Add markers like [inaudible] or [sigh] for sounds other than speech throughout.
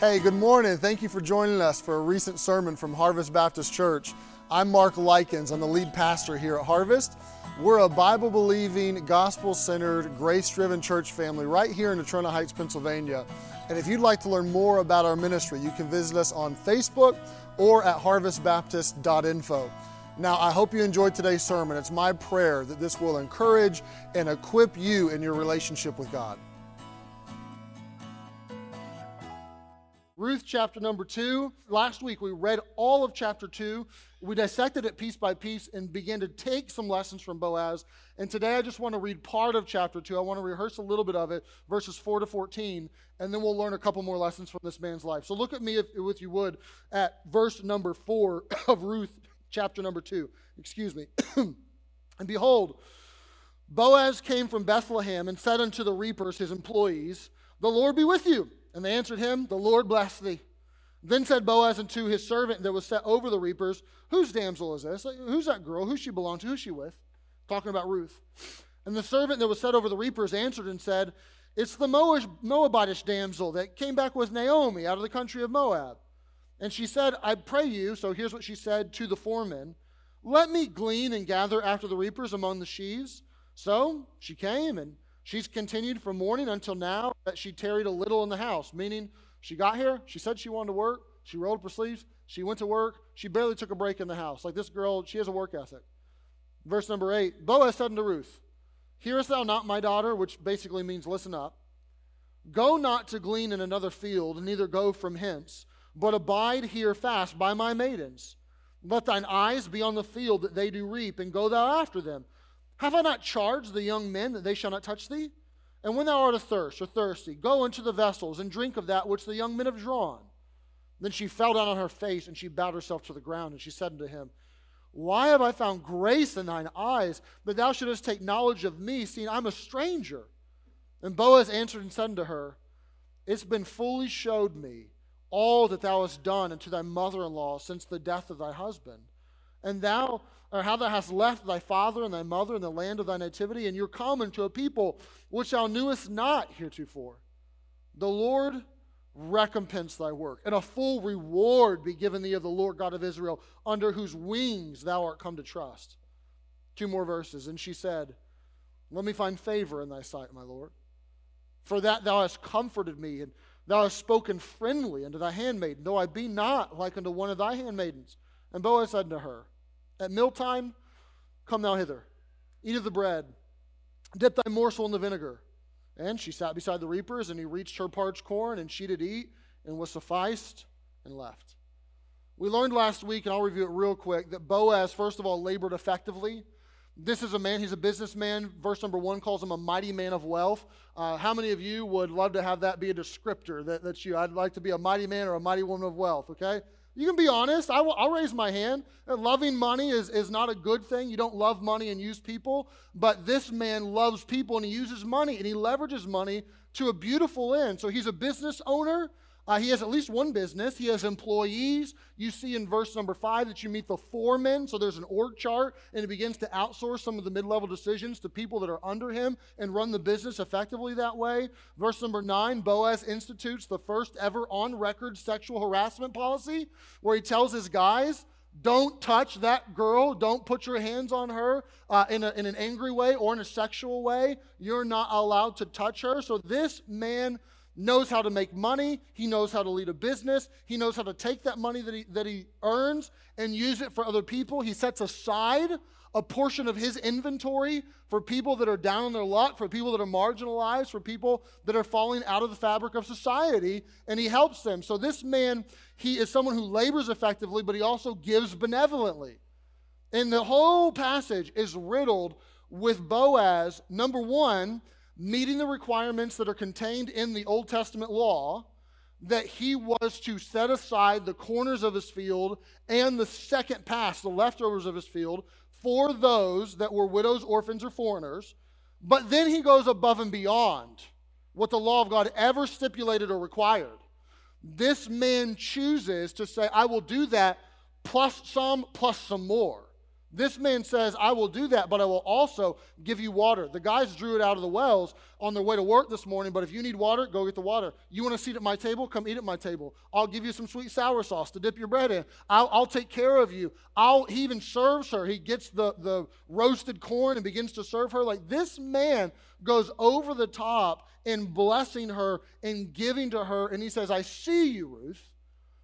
Hey, good morning. Thank you for joining us for a recent sermon from Harvest Baptist Church. I'm Mark Likens. I'm the lead pastor here at Harvest. We're a Bible believing, gospel centered, grace driven church family right here in Natrona Heights, Pennsylvania. And if you'd like to learn more about our ministry, you can visit us on Facebook or at harvestbaptist.info. Now, I hope you enjoyed today's sermon. It's my prayer that this will encourage and equip you in your relationship with God. Ruth chapter number two. Last week we read all of chapter two. We dissected it piece by piece and began to take some lessons from Boaz. And today I just want to read part of chapter two. I want to rehearse a little bit of it, verses four to 14, and then we'll learn a couple more lessons from this man's life. So look at me, if, if you would, at verse number four [coughs] of Ruth chapter number two. Excuse me. [coughs] and behold, Boaz came from Bethlehem and said unto the reapers, his employees, The Lord be with you. And they answered him, The Lord bless thee. Then said Boaz unto his servant that was set over the reapers, Whose damsel is this? Who's that girl? Who's she belong to? Who's she with? Talking about Ruth. And the servant that was set over the reapers answered and said, It's the Moabitish damsel that came back with Naomi out of the country of Moab. And she said, I pray you, so here's what she said to the foreman Let me glean and gather after the reapers among the sheaves. So she came and She's continued from morning until now that she tarried a little in the house, meaning she got here, she said she wanted to work, she rolled up her sleeves, she went to work, she barely took a break in the house. Like this girl, she has a work ethic. Verse number eight Boaz said unto Ruth, Hearest thou not, my daughter? Which basically means listen up. Go not to glean in another field, neither go from hence, but abide here fast by my maidens. Let thine eyes be on the field that they do reap, and go thou after them. Have I not charged the young men that they shall not touch thee? And when thou art athirst or thirsty, go into the vessels and drink of that which the young men have drawn. Then she fell down on her face and she bowed herself to the ground, and she said unto him, Why have I found grace in thine eyes, that thou shouldest take knowledge of me, seeing I'm a stranger? And Boaz answered and said unto her, It's been fully showed me all that thou hast done unto thy mother in law since the death of thy husband. And thou or how thou hast left thy father and thy mother in the land of thy nativity, and you're come to a people which thou knewest not heretofore. The Lord recompense thy work, and a full reward be given thee of the Lord God of Israel, under whose wings thou art come to trust. Two more verses. And she said, Let me find favor in thy sight, my Lord. For that thou hast comforted me, and thou hast spoken friendly unto thy handmaiden, though I be not like unto one of thy handmaidens. And Boaz said unto her, at mealtime, come thou hither, eat of the bread, dip thy morsel in the vinegar. And she sat beside the reapers, and he reached her parched corn, and she did eat, and was sufficed, and left. We learned last week, and I'll review it real quick, that Boaz, first of all, labored effectively. This is a man, he's a businessman. Verse number one calls him a mighty man of wealth. Uh, how many of you would love to have that be a descriptor that, that's you? I'd like to be a mighty man or a mighty woman of wealth, okay? You can be honest. I will, I'll raise my hand. Uh, loving money is, is not a good thing. You don't love money and use people. But this man loves people and he uses money and he leverages money to a beautiful end. So he's a business owner. Uh, he has at least one business. He has employees. You see in verse number five that you meet the foreman. So there's an org chart, and he begins to outsource some of the mid level decisions to people that are under him and run the business effectively that way. Verse number nine Boaz institutes the first ever on record sexual harassment policy where he tells his guys, don't touch that girl. Don't put your hands on her uh, in, a, in an angry way or in a sexual way. You're not allowed to touch her. So this man knows how to make money. He knows how to lead a business. He knows how to take that money that he, that he earns and use it for other people. He sets aside a portion of his inventory for people that are down on their luck, for people that are marginalized, for people that are falling out of the fabric of society, and he helps them. So this man, he is someone who labors effectively, but he also gives benevolently. And the whole passage is riddled with Boaz, number one, meeting the requirements that are contained in the Old Testament law, that he was to set aside the corners of his field and the second pass, the leftovers of his field, for those that were widows, orphans, or foreigners. But then he goes above and beyond what the law of God ever stipulated or required. This man chooses to say, I will do that plus some, plus some more. This man says, I will do that, but I will also give you water. The guys drew it out of the wells on their way to work this morning, but if you need water, go get the water. You want to sit at my table? Come eat at my table. I'll give you some sweet sour sauce to dip your bread in. I'll, I'll take care of you. I'll, he even serves her. He gets the, the roasted corn and begins to serve her. Like this man goes over the top in blessing her and giving to her. And he says, I see you, Ruth.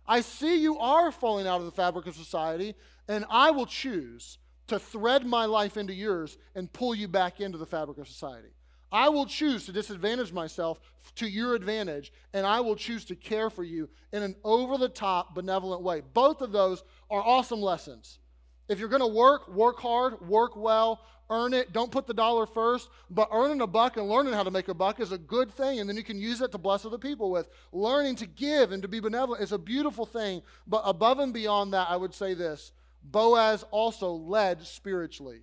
I see you are falling out of the fabric of society, and I will choose to thread my life into yours and pull you back into the fabric of society. I will choose to disadvantage myself to your advantage, and I will choose to care for you in an over the top, benevolent way. Both of those are awesome lessons. If you're going to work, work hard, work well, earn it. Don't put the dollar first, but earning a buck and learning how to make a buck is a good thing, and then you can use it to bless other people with. Learning to give and to be benevolent is a beautiful thing, but above and beyond that, I would say this Boaz also led spiritually.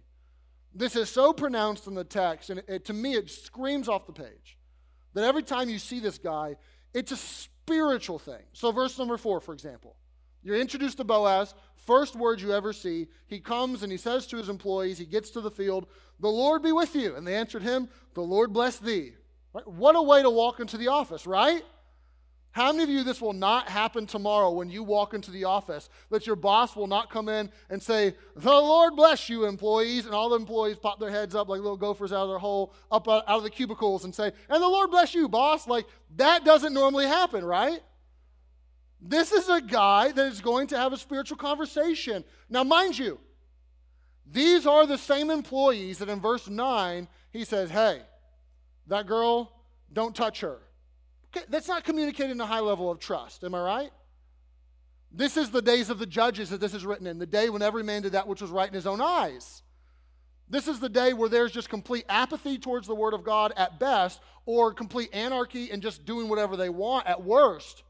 This is so pronounced in the text, and it, it, to me, it screams off the page that every time you see this guy, it's a spiritual thing. So, verse number four, for example, you're introduced to Boaz, first words you ever see. He comes and he says to his employees, he gets to the field, The Lord be with you. And they answered him, The Lord bless thee. Right? What a way to walk into the office, right? How many of you this will not happen tomorrow when you walk into the office? That your boss will not come in and say, The Lord bless you, employees, and all the employees pop their heads up like little gophers out of their hole, up out of the cubicles, and say, And the Lord bless you, boss. Like that doesn't normally happen, right? This is a guy that is going to have a spiritual conversation. Now, mind you, these are the same employees that in verse 9 he says, Hey, that girl, don't touch her. Okay, that's not communicating a high level of trust. Am I right? This is the days of the judges that this is written in, the day when every man did that which was right in his own eyes. This is the day where there's just complete apathy towards the word of God at best, or complete anarchy and just doing whatever they want at worst.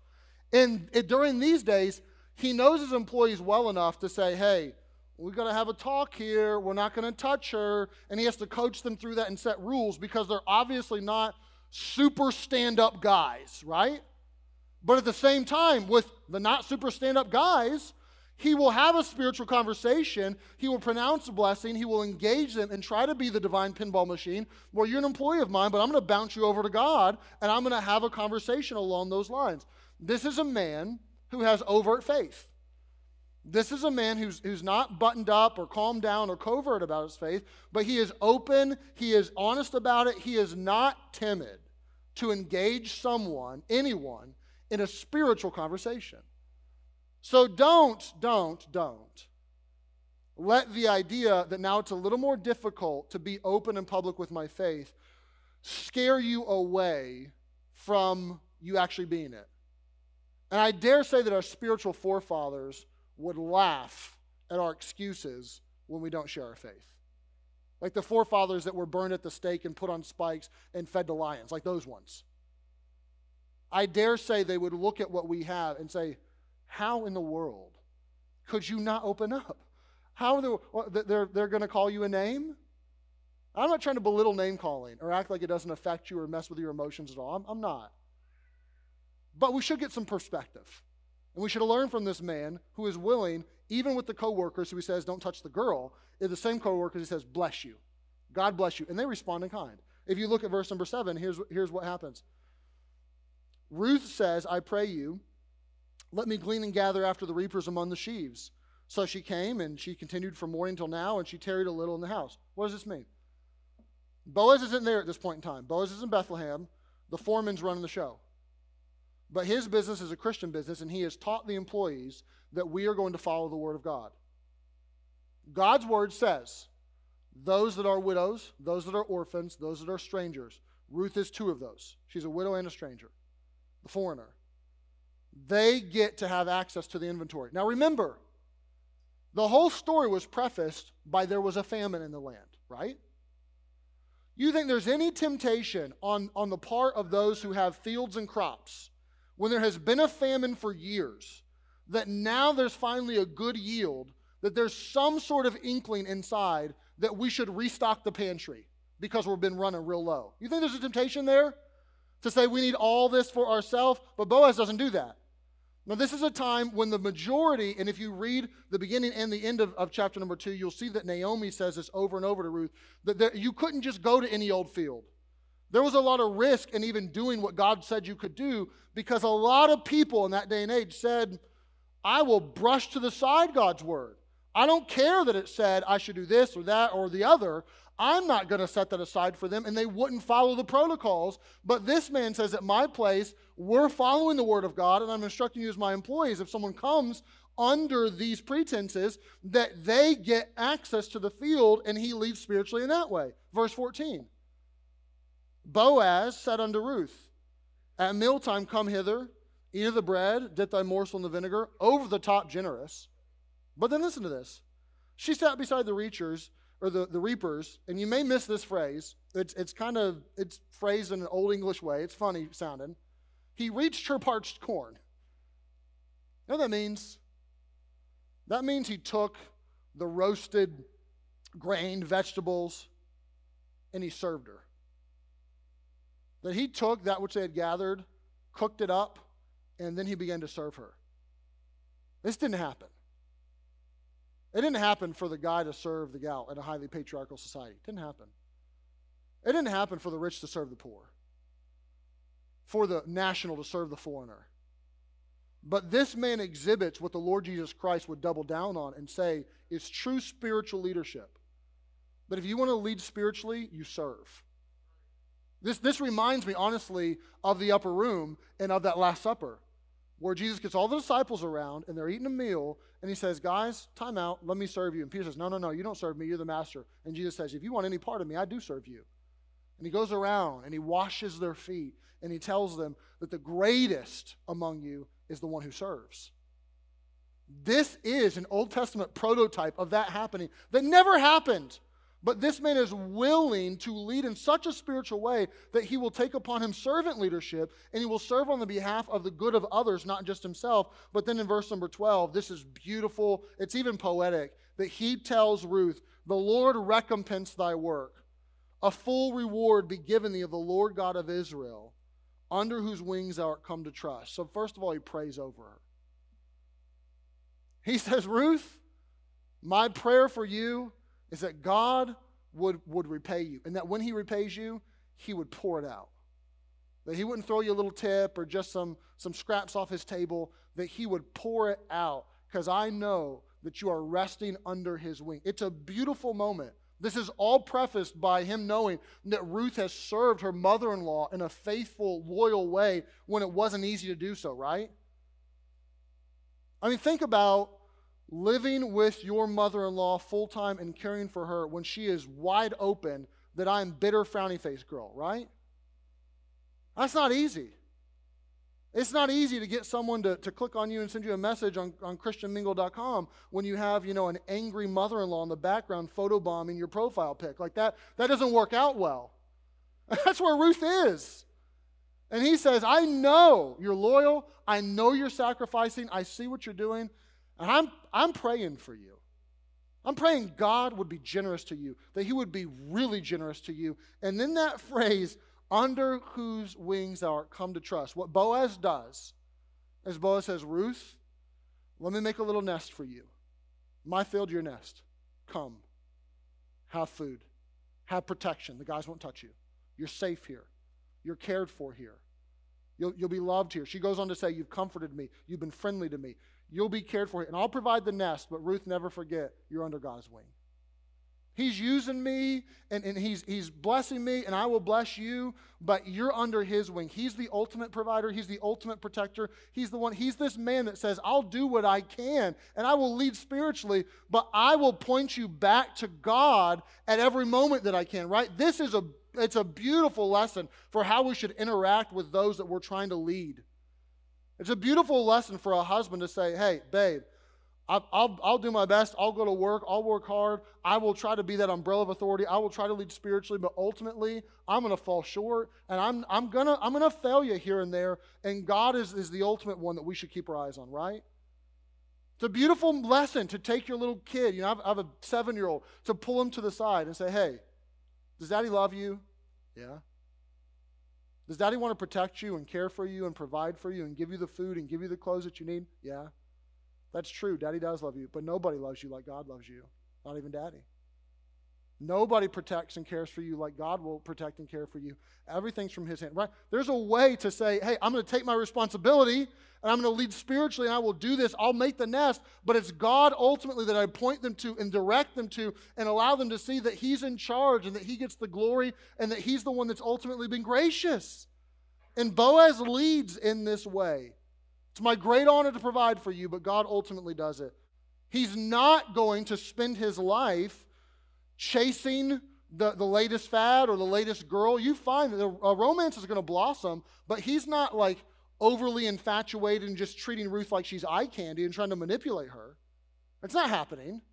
And it, during these days, he knows his employees well enough to say, hey, we're going to have a talk here. We're not going to touch her. And he has to coach them through that and set rules because they're obviously not super stand up guys, right? But at the same time, with the not super stand up guys, he will have a spiritual conversation. He will pronounce a blessing. He will engage them and try to be the divine pinball machine where you're an employee of mine, but I'm going to bounce you over to God and I'm going to have a conversation along those lines. This is a man who has overt faith. This is a man who's, who's not buttoned up or calmed down or covert about his faith, but he is open, he is honest about it, he is not timid to engage someone, anyone, in a spiritual conversation. So don't, don't, don't let the idea that now it's a little more difficult to be open and public with my faith scare you away from you actually being it. And I dare say that our spiritual forefathers would laugh at our excuses when we don't share our faith. Like the forefathers that were burned at the stake and put on spikes and fed to lions, like those ones. I dare say they would look at what we have and say, How in the world could you not open up? How are they, they're, they're going to call you a name? I'm not trying to belittle name calling or act like it doesn't affect you or mess with your emotions at all. I'm, I'm not. But we should get some perspective. And we should learn from this man who is willing, even with the coworkers who he says, don't touch the girl, is the same coworkers he says, bless you. God bless you. And they respond in kind. If you look at verse number seven, here's, here's what happens. Ruth says, I pray you, let me glean and gather after the reapers among the sheaves. So she came and she continued from morning till now, and she tarried a little in the house. What does this mean? Boaz isn't there at this point in time. Boaz is in Bethlehem. The foreman's running the show. But his business is a Christian business, and he has taught the employees that we are going to follow the Word of God. God's Word says, those that are widows, those that are orphans, those that are strangers. Ruth is two of those. She's a widow and a stranger, the foreigner. They get to have access to the inventory. Now remember, the whole story was prefaced by there was a famine in the land, right? You think there's any temptation on, on the part of those who have fields and crops when there has been a famine for years, that now there's finally a good yield, that there's some sort of inkling inside that we should restock the pantry because we've been running real low. You think there's a temptation there to say we need all this for ourselves? But Boaz doesn't do that. Now, this is a time when the majority, and if you read the beginning and the end of, of chapter number two, you'll see that Naomi says this over and over to Ruth that there, you couldn't just go to any old field. There was a lot of risk in even doing what God said you could do because a lot of people in that day and age said, I will brush to the side God's word. I don't care that it said I should do this or that or the other. I'm not going to set that aside for them, and they wouldn't follow the protocols. But this man says, At my place, we're following the word of God, and I'm instructing you as my employees. If someone comes under these pretenses, that they get access to the field, and he leads spiritually in that way. Verse 14 Boaz said unto Ruth, At mealtime, come hither, eat of the bread, dip thy morsel in the vinegar, over the top generous. But then listen to this. She sat beside the reachers or the, the reapers, and you may miss this phrase. It's, it's kind of, it's phrased in an old English way. It's funny sounding. He reached her parched corn. You know what that means? That means he took the roasted grain, vegetables, and he served her. That he took that which they had gathered, cooked it up, and then he began to serve her. This didn't happen. It didn't happen for the guy to serve the gal in a highly patriarchal society. It didn't happen. It didn't happen for the rich to serve the poor, for the national to serve the foreigner. But this man exhibits what the Lord Jesus Christ would double down on and say is true spiritual leadership. But if you want to lead spiritually, you serve. This, this reminds me, honestly, of the upper room and of that Last Supper, where Jesus gets all the disciples around and they're eating a meal, and he says, Guys, time out, let me serve you. And Peter says, No, no, no, you don't serve me, you're the master. And Jesus says, If you want any part of me, I do serve you. And he goes around and he washes their feet and he tells them that the greatest among you is the one who serves. This is an Old Testament prototype of that happening that never happened. But this man is willing to lead in such a spiritual way that he will take upon him servant leadership and he will serve on the behalf of the good of others, not just himself. But then in verse number 12, this is beautiful. It's even poetic that he tells Ruth, The Lord recompense thy work. A full reward be given thee of the Lord God of Israel, under whose wings thou art come to trust. So, first of all, he prays over her. He says, Ruth, my prayer for you is that God would, would repay you, and that when He repays you, He would pour it out. That He wouldn't throw you a little tip or just some, some scraps off His table, that He would pour it out, because I know that you are resting under His wing. It's a beautiful moment. This is all prefaced by him knowing that Ruth has served her mother in law in a faithful, loyal way when it wasn't easy to do so, right? I mean, think about living with your mother in law full time and caring for her when she is wide open that I'm bitter, frowny face girl, right? That's not easy. It's not easy to get someone to, to click on you and send you a message on, on christianmingle.com when you have, you know, an angry mother-in-law in the background photobombing your profile pic. Like that, that doesn't work out well. [laughs] That's where Ruth is. And he says, I know you're loyal. I know you're sacrificing. I see what you're doing. And I'm, I'm praying for you. I'm praying God would be generous to you, that He would be really generous to you. And then that [laughs] phrase, under whose wings thou art come to trust. What Boaz does is Boaz says, Ruth, let me make a little nest for you. My field, your nest. Come. Have food. Have protection. The guys won't touch you. You're safe here. You're cared for here. You'll, you'll be loved here. She goes on to say, You've comforted me. You've been friendly to me. You'll be cared for. And I'll provide the nest, but Ruth, never forget, you're under God's wing. He's using me and, and he's, he's blessing me, and I will bless you, but you're under his wing. He's the ultimate provider, he's the ultimate protector. He's the one, he's this man that says, I'll do what I can and I will lead spiritually, but I will point you back to God at every moment that I can, right? This is a it's a beautiful lesson for how we should interact with those that we're trying to lead. It's a beautiful lesson for a husband to say, hey, babe, I'll, I'll, do my best. I'll go to work. I'll work hard. I will try to be that umbrella of authority. I will try to lead spiritually, but ultimately, I'm going to fall short and I'm, I'm going to I'm gonna fail you here and there. And God is, is the ultimate one that we should keep our eyes on, right? It's a beautiful lesson to take your little kid, you know, I have, I have a seven year old, to pull him to the side and say, hey, does daddy love you? Yeah. Does daddy want to protect you and care for you and provide for you and give you the food and give you the clothes that you need? Yeah. That's true. Daddy does love you, but nobody loves you like God loves you, not even daddy. Nobody protects and cares for you like God will protect and care for you. Everything's from His hand, right? There's a way to say, hey, I'm going to take my responsibility and I'm going to lead spiritually and I will do this. I'll make the nest, but it's God ultimately that I point them to and direct them to and allow them to see that He's in charge and that He gets the glory and that He's the one that's ultimately been gracious. And Boaz leads in this way. It's my great honor to provide for you, but God ultimately does it. He's not going to spend his life chasing the, the latest fad or the latest girl, you find that a romance is going to blossom, but he's not like overly infatuated and just treating Ruth like she's eye candy and trying to manipulate her. It's not happening.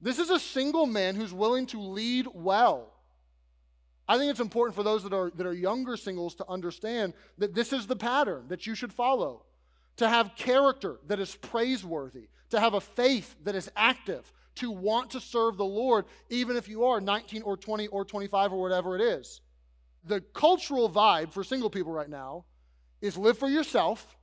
This is a single man who's willing to lead well. I think it's important for those that are, that are younger singles to understand that this is the pattern that you should follow. To have character that is praiseworthy, to have a faith that is active, to want to serve the Lord, even if you are 19 or 20 or 25 or whatever it is. The cultural vibe for single people right now is live for yourself,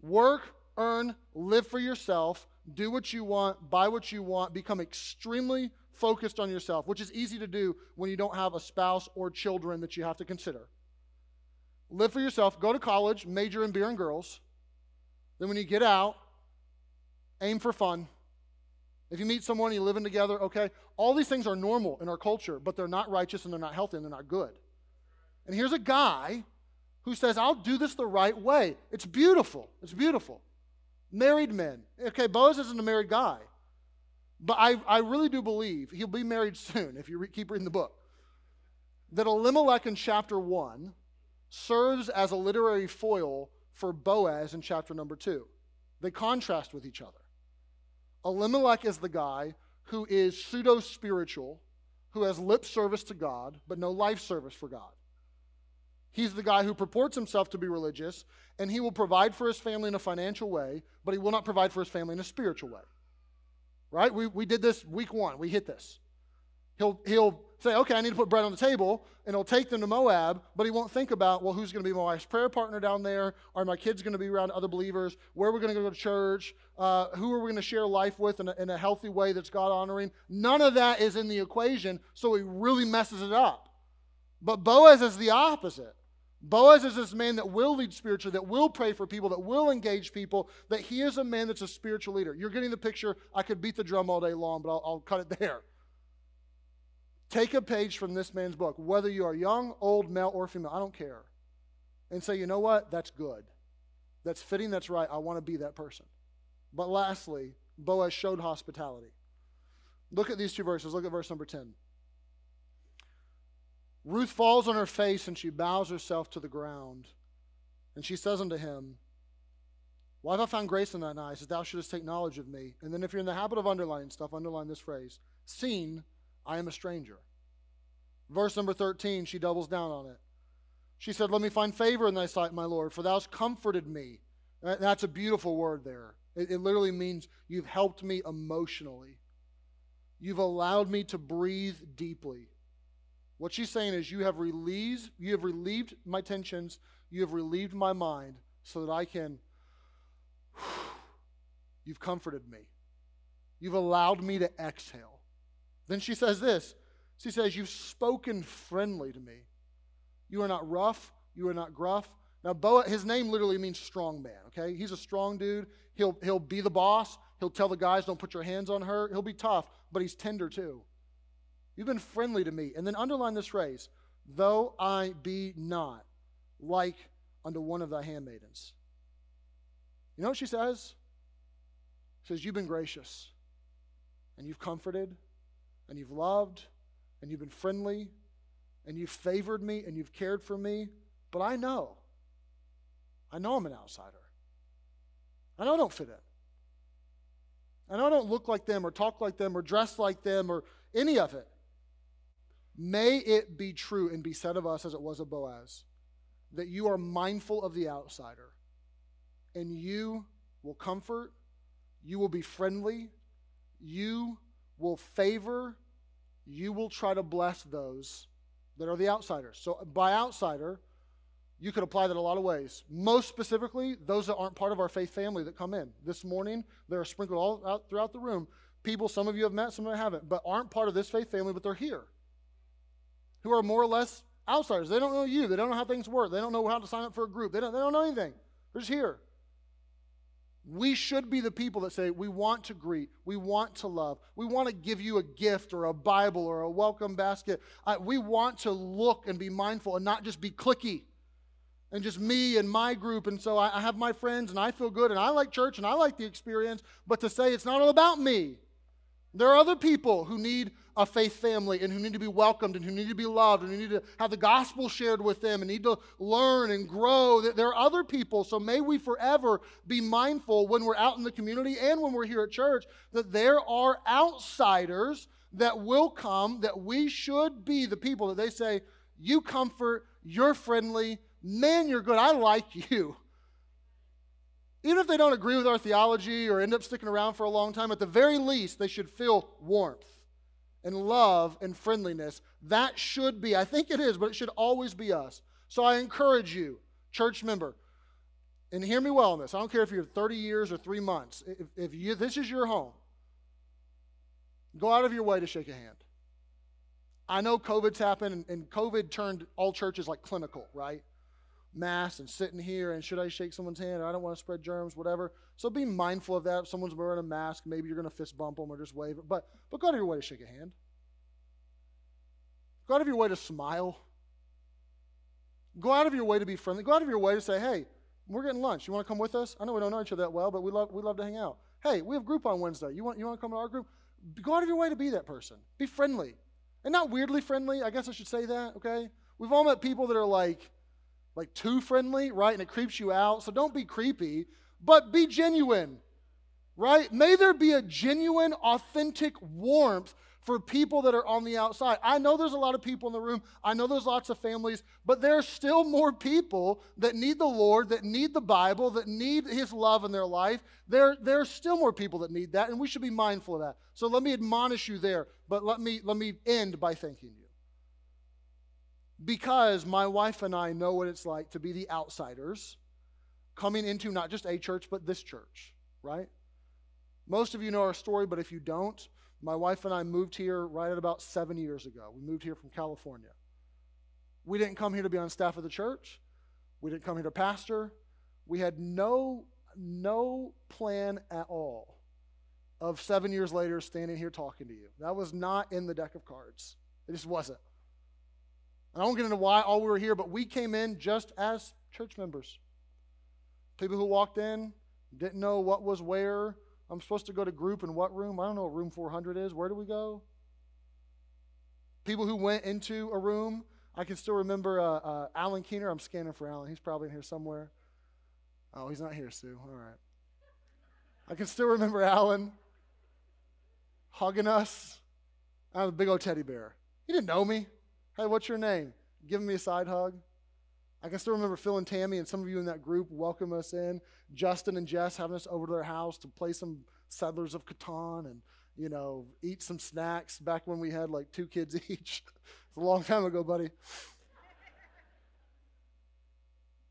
work, earn, live for yourself, do what you want, buy what you want, become extremely focused on yourself, which is easy to do when you don't have a spouse or children that you have to consider. Live for yourself, go to college, major in beer and girls. Then when you get out, aim for fun, if you meet someone, you're living together, okay? All these things are normal in our culture, but they're not righteous and they're not healthy and they're not good. And here's a guy who says, I'll do this the right way. It's beautiful. It's beautiful. Married men. Okay, Boaz isn't a married guy. But I, I really do believe he'll be married soon if you re- keep reading the book. That Elimelech in chapter 1 serves as a literary foil for Boaz in chapter number 2. They contrast with each other. Elimelech is the guy who is pseudo spiritual, who has lip service to God, but no life service for God. He's the guy who purports himself to be religious, and he will provide for his family in a financial way, but he will not provide for his family in a spiritual way. Right? We, we did this week one. We hit this. He'll, he'll say, okay, I need to put bread on the table, and he'll take them to Moab, but he won't think about, well, who's going to be my wife's prayer partner down there? Are my kids going to be around other believers? Where are we going to go to church? Uh, who are we going to share life with in a, in a healthy way that's God honoring? None of that is in the equation, so he really messes it up. But Boaz is the opposite. Boaz is this man that will lead spiritually, that will pray for people, that will engage people, that he is a man that's a spiritual leader. You're getting the picture. I could beat the drum all day long, but I'll, I'll cut it [laughs] there. Take a page from this man's book, whether you are young, old, male, or female, I don't care. And say, you know what? That's good. That's fitting, that's right. I want to be that person. But lastly, Boaz showed hospitality. Look at these two verses. Look at verse number 10. Ruth falls on her face and she bows herself to the ground. And she says unto him, Why have I found grace in thine eyes, that thou shouldest take knowledge of me? And then if you're in the habit of underlining stuff, underline this phrase Seen I am a stranger. Verse number 13, she doubles down on it. She said, Let me find favor in thy sight, my Lord, for thou hast comforted me. That's a beautiful word there. It, it literally means you've helped me emotionally. You've allowed me to breathe deeply. What she's saying is, you have relieved, you have relieved my tensions, you have relieved my mind so that I can. [sighs] You've comforted me. You've allowed me to exhale. Then she says this She says, You've spoken friendly to me. You are not rough, you are not gruff. Now, Boa, his name literally means strong man, okay? He's a strong dude. He'll, he'll be the boss. He'll tell the guys, don't put your hands on her. He'll be tough, but he's tender too. You've been friendly to me. And then underline this phrase though I be not like unto one of thy handmaidens. You know what she says? She says, You've been gracious and you've comforted and you've loved and you've been friendly and you've favored me and you've cared for me, but I know. I know I'm an outsider. I know I don't fit in. I know I don't look like them or talk like them or dress like them or any of it. May it be true and be said of us as it was of Boaz that you are mindful of the outsider and you will comfort, you will be friendly, you will favor, you will try to bless those that are the outsiders. So, by outsider, you could apply that a lot of ways. Most specifically, those that aren't part of our faith family that come in. This morning, they're sprinkled all out throughout the room. People, some of you have met, some of you haven't, but aren't part of this faith family, but they're here. Who are more or less outsiders. They don't know you. They don't know how things work. They don't know how to sign up for a group. They don't, they don't know anything. They're just here. We should be the people that say, we want to greet, we want to love, we want to give you a gift or a Bible or a welcome basket. We want to look and be mindful and not just be clicky and just me and my group. And so I, I have my friends and I feel good and I like church and I like the experience, but to say it's not all about me. There are other people who need a faith family and who need to be welcomed and who need to be loved and who need to have the gospel shared with them and need to learn and grow. There are other people, so may we forever be mindful when we're out in the community and when we're here at church that there are outsiders that will come that we should be the people that they say, You comfort, you're friendly, man, you're good, I like you. Even if they don't agree with our theology or end up sticking around for a long time, at the very least, they should feel warmth and love and friendliness. That should be, I think it is, but it should always be us. So I encourage you, church member, and hear me well on this. I don't care if you're 30 years or three months. If, if you, this is your home, go out of your way to shake a hand. I know COVID's happened, and, and COVID turned all churches like clinical, right? Mask and sitting here and should I shake someone's hand? or I don't want to spread germs, whatever. So be mindful of that. If someone's wearing a mask, maybe you're going to fist bump them or just wave it. But, but go out of your way to shake a hand. Go out of your way to smile. Go out of your way to be friendly. Go out of your way to say, hey, we're getting lunch. You want to come with us? I know we don't know each other that well, but we love, we love to hang out. Hey, we have group on Wednesday. You want, you want to come to our group? Go out of your way to be that person. Be friendly. And not weirdly friendly. I guess I should say that, okay? We've all met people that are like, like too friendly, right? And it creeps you out. So don't be creepy, but be genuine, right? May there be a genuine, authentic warmth for people that are on the outside. I know there's a lot of people in the room. I know there's lots of families, but there's still more people that need the Lord, that need the Bible, that need His love in their life. There, there's still more people that need that, and we should be mindful of that. So let me admonish you there, but let me let me end by thanking you because my wife and I know what it's like to be the outsiders coming into not just a church, but this church, right? Most of you know our story, but if you don't, my wife and I moved here right at about seven years ago. We moved here from California. We didn't come here to be on staff of the church. We didn't come here to pastor. We had no, no plan at all of seven years later standing here talking to you. That was not in the deck of cards. It just wasn't. And I won't get into why all we were here, but we came in just as church members. People who walked in didn't know what was where. I'm supposed to go to group in what room? I don't know what room 400 is. Where do we go? People who went into a room. I can still remember uh, uh, Alan Keener. I'm scanning for Alan. He's probably in here somewhere. Oh, he's not here, Sue. All right. I can still remember Alan hugging us. I was a big old teddy bear. He didn't know me. Hey, what's your name? Giving me a side hug. I can still remember Phil and Tammy and some of you in that group welcome us in. Justin and Jess having us over to their house to play some Settlers of Catan and, you know, eat some snacks back when we had like two kids [laughs] each. it's a long time ago, buddy.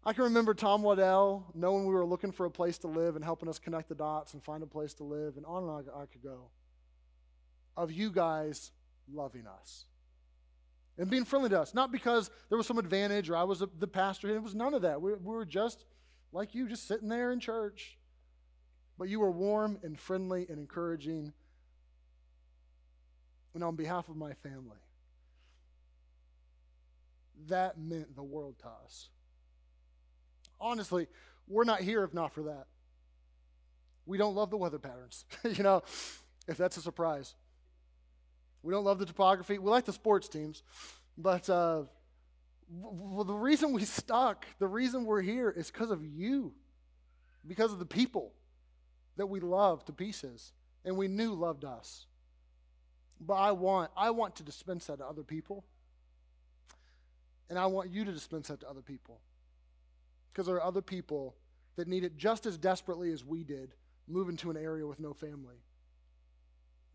I can remember Tom Waddell knowing we were looking for a place to live and helping us connect the dots and find a place to live, and on and on I could go. Of you guys loving us and being friendly to us. Not because there was some advantage or I was the pastor. It was none of that. We, we were just like you, just sitting there in church. But you were warm and friendly and encouraging. And on behalf of my family, that meant the world to us. Honestly, we're not here if not for that. We don't love the weather patterns, [laughs] you know, if that's a surprise. We don't love the topography. We like the sports teams. But uh, the reason we stuck, the reason we're here is because of you, because of the people that we love to pieces and we knew loved us. But I want, I want to dispense that to other people. And I want you to dispense that to other people. Because there are other people that need it just as desperately as we did move into an area with no family.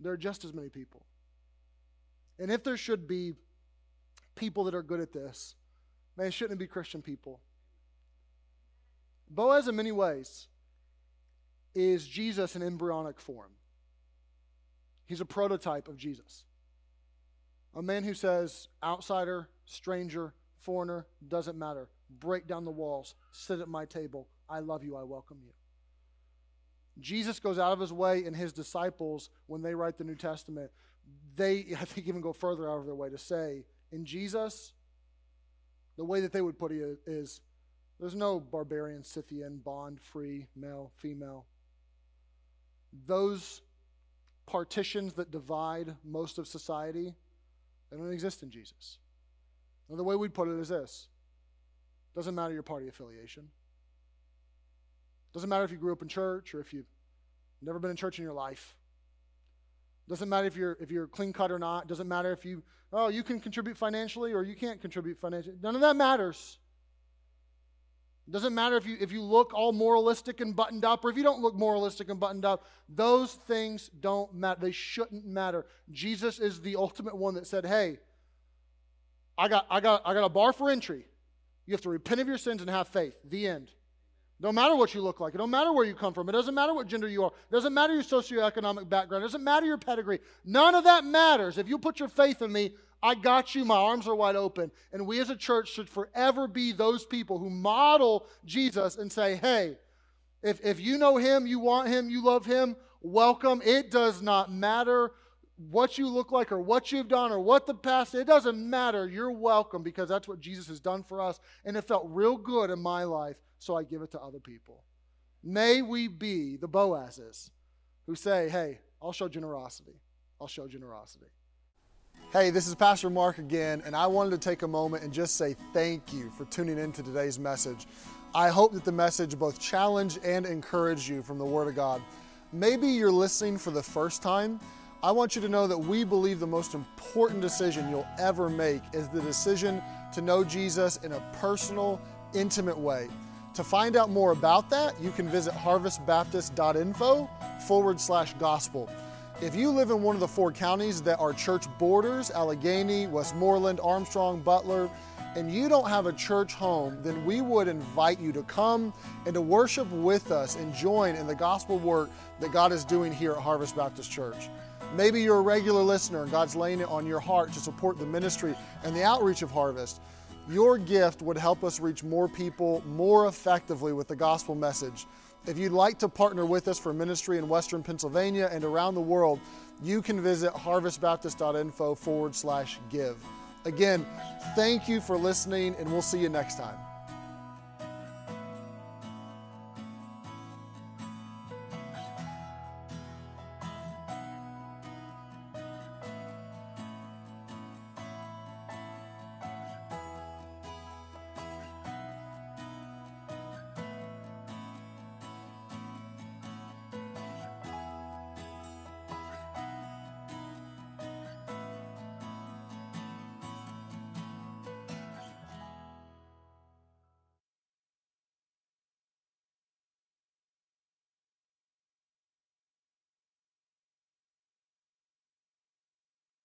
There are just as many people. And if there should be people that are good at this. Man, shouldn't it be Christian people? Boaz, in many ways, is Jesus in embryonic form. He's a prototype of Jesus. A man who says, outsider, stranger, foreigner, doesn't matter. Break down the walls, sit at my table. I love you, I welcome you. Jesus goes out of his way, and his disciples, when they write the New Testament, they, [laughs] I think, even go further out of their way to say, in Jesus, the way that they would put it is there's no barbarian, Scythian, bond, free, male, female. Those partitions that divide most of society, they don't exist in Jesus. And the way we'd put it is this doesn't matter your party affiliation. Doesn't matter if you grew up in church or if you've never been in church in your life. Doesn't matter if you're if you're clean cut or not. Doesn't matter if you oh you can contribute financially or you can't contribute financially. None of that matters. Doesn't matter if you if you look all moralistic and buttoned up or if you don't look moralistic and buttoned up. Those things don't matter. They shouldn't matter. Jesus is the ultimate one that said, "Hey, I got I got I got a bar for entry. You have to repent of your sins and have faith." The end. No matter what you look like. It don't matter where you come from. It doesn't matter what gender you are. It doesn't matter your socioeconomic background. It doesn't matter your pedigree. None of that matters. If you put your faith in me, I got you. My arms are wide open. And we as a church should forever be those people who model Jesus and say, hey, if, if you know him, you want him, you love him, welcome. It does not matter what you look like or what you've done or what the past, it doesn't matter. You're welcome because that's what Jesus has done for us. And it felt real good in my life so I give it to other people. May we be the Boazes who say, hey, I'll show generosity. I'll show generosity. Hey, this is Pastor Mark again, and I wanted to take a moment and just say thank you for tuning in to today's message. I hope that the message both challenge and encourage you from the Word of God. Maybe you're listening for the first time. I want you to know that we believe the most important decision you'll ever make is the decision to know Jesus in a personal, intimate way. To find out more about that, you can visit harvestbaptist.info forward slash gospel. If you live in one of the four counties that are church borders Allegheny, Westmoreland, Armstrong, Butler and you don't have a church home, then we would invite you to come and to worship with us and join in the gospel work that God is doing here at Harvest Baptist Church. Maybe you're a regular listener and God's laying it on your heart to support the ministry and the outreach of Harvest. Your gift would help us reach more people more effectively with the gospel message. If you'd like to partner with us for ministry in Western Pennsylvania and around the world, you can visit harvestbaptist.info forward slash give. Again, thank you for listening, and we'll see you next time.